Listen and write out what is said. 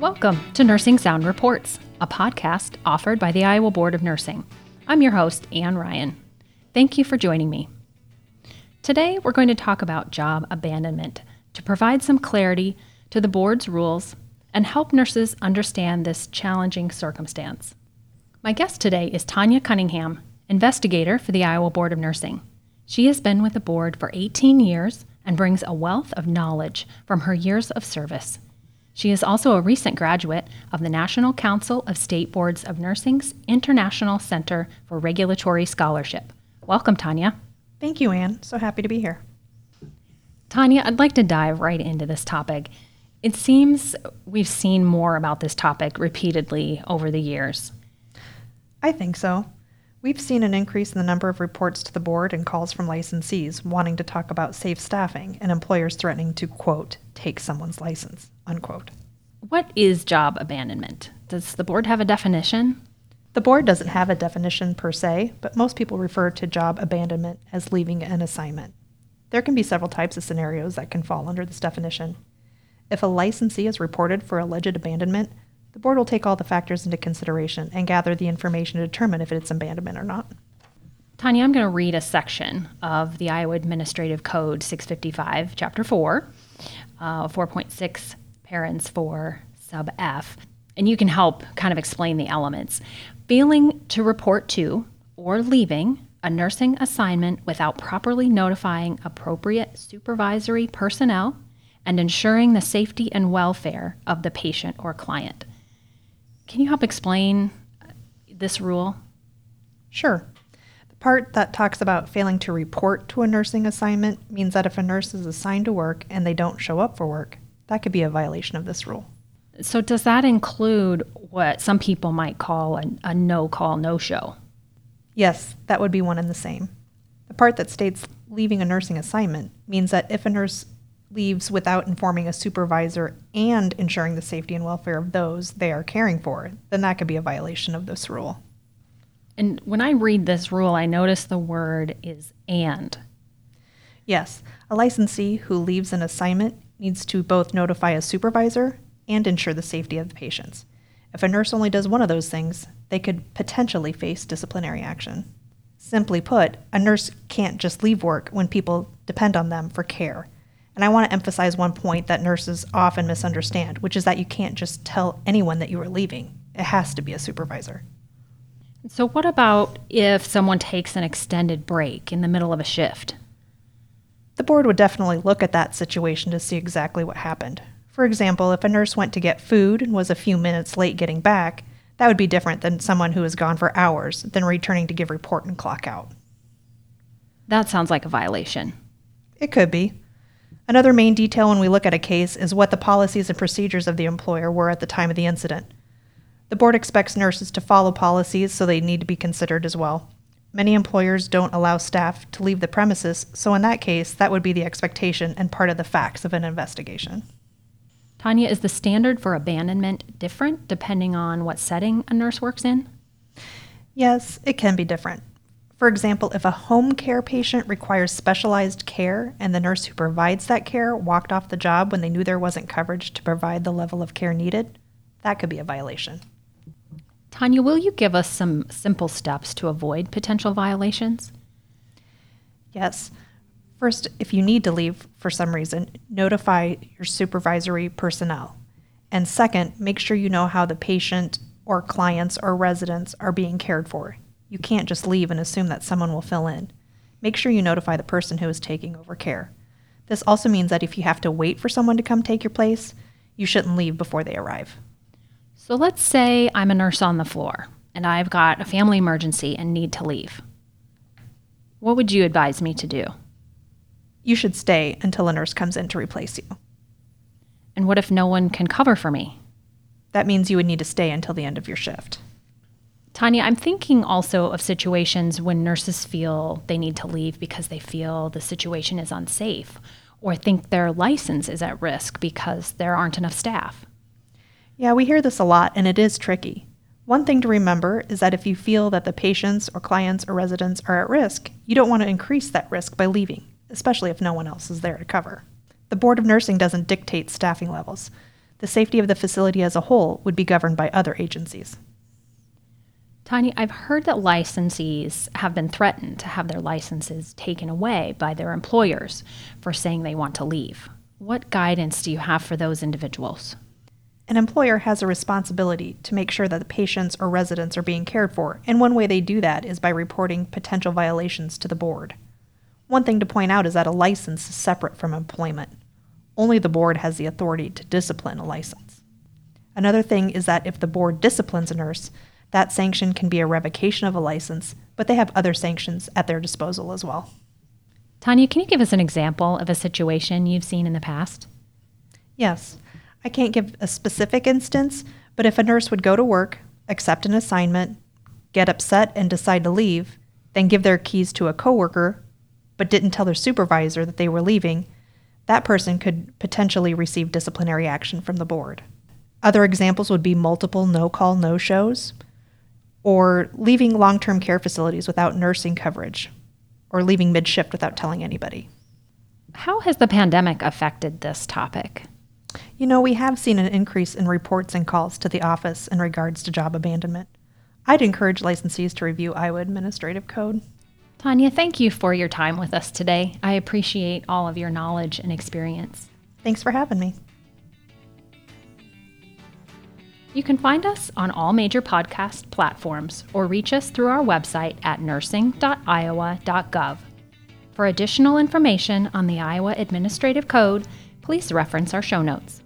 Welcome to Nursing Sound Reports, a podcast offered by the Iowa Board of Nursing. I'm your host, Ann Ryan. Thank you for joining me. Today, we're going to talk about job abandonment to provide some clarity to the board's rules and help nurses understand this challenging circumstance. My guest today is Tanya Cunningham, investigator for the Iowa Board of Nursing. She has been with the board for 18 years and brings a wealth of knowledge from her years of service. She is also a recent graduate of the National Council of State Boards of Nursing's International Center for Regulatory Scholarship. Welcome, Tanya. Thank you, Anne. So happy to be here. Tanya, I'd like to dive right into this topic. It seems we've seen more about this topic repeatedly over the years. I think so. We've seen an increase in the number of reports to the board and calls from licensees wanting to talk about safe staffing and employers threatening to, quote, take someone's license, unquote. What is job abandonment? Does the board have a definition? The board doesn't have a definition per se, but most people refer to job abandonment as leaving an assignment. There can be several types of scenarios that can fall under this definition. If a licensee is reported for alleged abandonment, the board will take all the factors into consideration and gather the information to determine if it's abandonment or not. Tanya, I'm going to read a section of the Iowa Administrative Code 655, Chapter 4, uh, 4.6, Parens 4, Sub F, and you can help kind of explain the elements. Failing to report to or leaving a nursing assignment without properly notifying appropriate supervisory personnel and ensuring the safety and welfare of the patient or client. Can you help explain this rule? Sure. The part that talks about failing to report to a nursing assignment means that if a nurse is assigned to work and they don't show up for work, that could be a violation of this rule. So, does that include what some people might call a, a no call, no show? Yes, that would be one and the same. The part that states leaving a nursing assignment means that if a nurse leaves without informing a supervisor and ensuring the safety and welfare of those they are caring for, then that could be a violation of this rule. And when I read this rule, I notice the word is and. Yes, a licensee who leaves an assignment needs to both notify a supervisor and ensure the safety of the patients. If a nurse only does one of those things, they could potentially face disciplinary action. Simply put, a nurse can't just leave work when people depend on them for care and I want to emphasize one point that nurses often misunderstand, which is that you can't just tell anyone that you are leaving. It has to be a supervisor. So, what about if someone takes an extended break in the middle of a shift? The board would definitely look at that situation to see exactly what happened. For example, if a nurse went to get food and was a few minutes late getting back, that would be different than someone who was gone for hours, then returning to give report and clock out. That sounds like a violation. It could be. Another main detail when we look at a case is what the policies and procedures of the employer were at the time of the incident. The board expects nurses to follow policies, so they need to be considered as well. Many employers don't allow staff to leave the premises, so in that case, that would be the expectation and part of the facts of an investigation. Tanya, is the standard for abandonment different depending on what setting a nurse works in? Yes, it can be different. For example, if a home care patient requires specialized care and the nurse who provides that care walked off the job when they knew there wasn't coverage to provide the level of care needed, that could be a violation. Tanya, will you give us some simple steps to avoid potential violations? Yes. First, if you need to leave for some reason, notify your supervisory personnel. And second, make sure you know how the patient or clients or residents are being cared for. You can't just leave and assume that someone will fill in. Make sure you notify the person who is taking over care. This also means that if you have to wait for someone to come take your place, you shouldn't leave before they arrive. So let's say I'm a nurse on the floor and I've got a family emergency and need to leave. What would you advise me to do? You should stay until a nurse comes in to replace you. And what if no one can cover for me? That means you would need to stay until the end of your shift. Tanya, I'm thinking also of situations when nurses feel they need to leave because they feel the situation is unsafe or think their license is at risk because there aren't enough staff. Yeah, we hear this a lot, and it is tricky. One thing to remember is that if you feel that the patients or clients or residents are at risk, you don't want to increase that risk by leaving, especially if no one else is there to cover. The Board of Nursing doesn't dictate staffing levels. The safety of the facility as a whole would be governed by other agencies. Tanya, I've heard that licensees have been threatened to have their licenses taken away by their employers for saying they want to leave. What guidance do you have for those individuals? An employer has a responsibility to make sure that the patients or residents are being cared for, and one way they do that is by reporting potential violations to the board. One thing to point out is that a license is separate from employment. Only the board has the authority to discipline a license. Another thing is that if the board disciplines a nurse, that sanction can be a revocation of a license, but they have other sanctions at their disposal as well. Tanya, can you give us an example of a situation you've seen in the past? Yes. I can't give a specific instance, but if a nurse would go to work, accept an assignment, get upset and decide to leave, then give their keys to a coworker, but didn't tell their supervisor that they were leaving, that person could potentially receive disciplinary action from the board. Other examples would be multiple no call no shows, or leaving long term care facilities without nursing coverage, or leaving mid shift without telling anybody. How has the pandemic affected this topic? You know, we have seen an increase in reports and calls to the office in regards to job abandonment. I'd encourage licensees to review Iowa Administrative Code. Tanya, thank you for your time with us today. I appreciate all of your knowledge and experience. Thanks for having me. You can find us on all major podcast platforms or reach us through our website at nursing.iowa.gov. For additional information on the Iowa Administrative Code, please reference our show notes.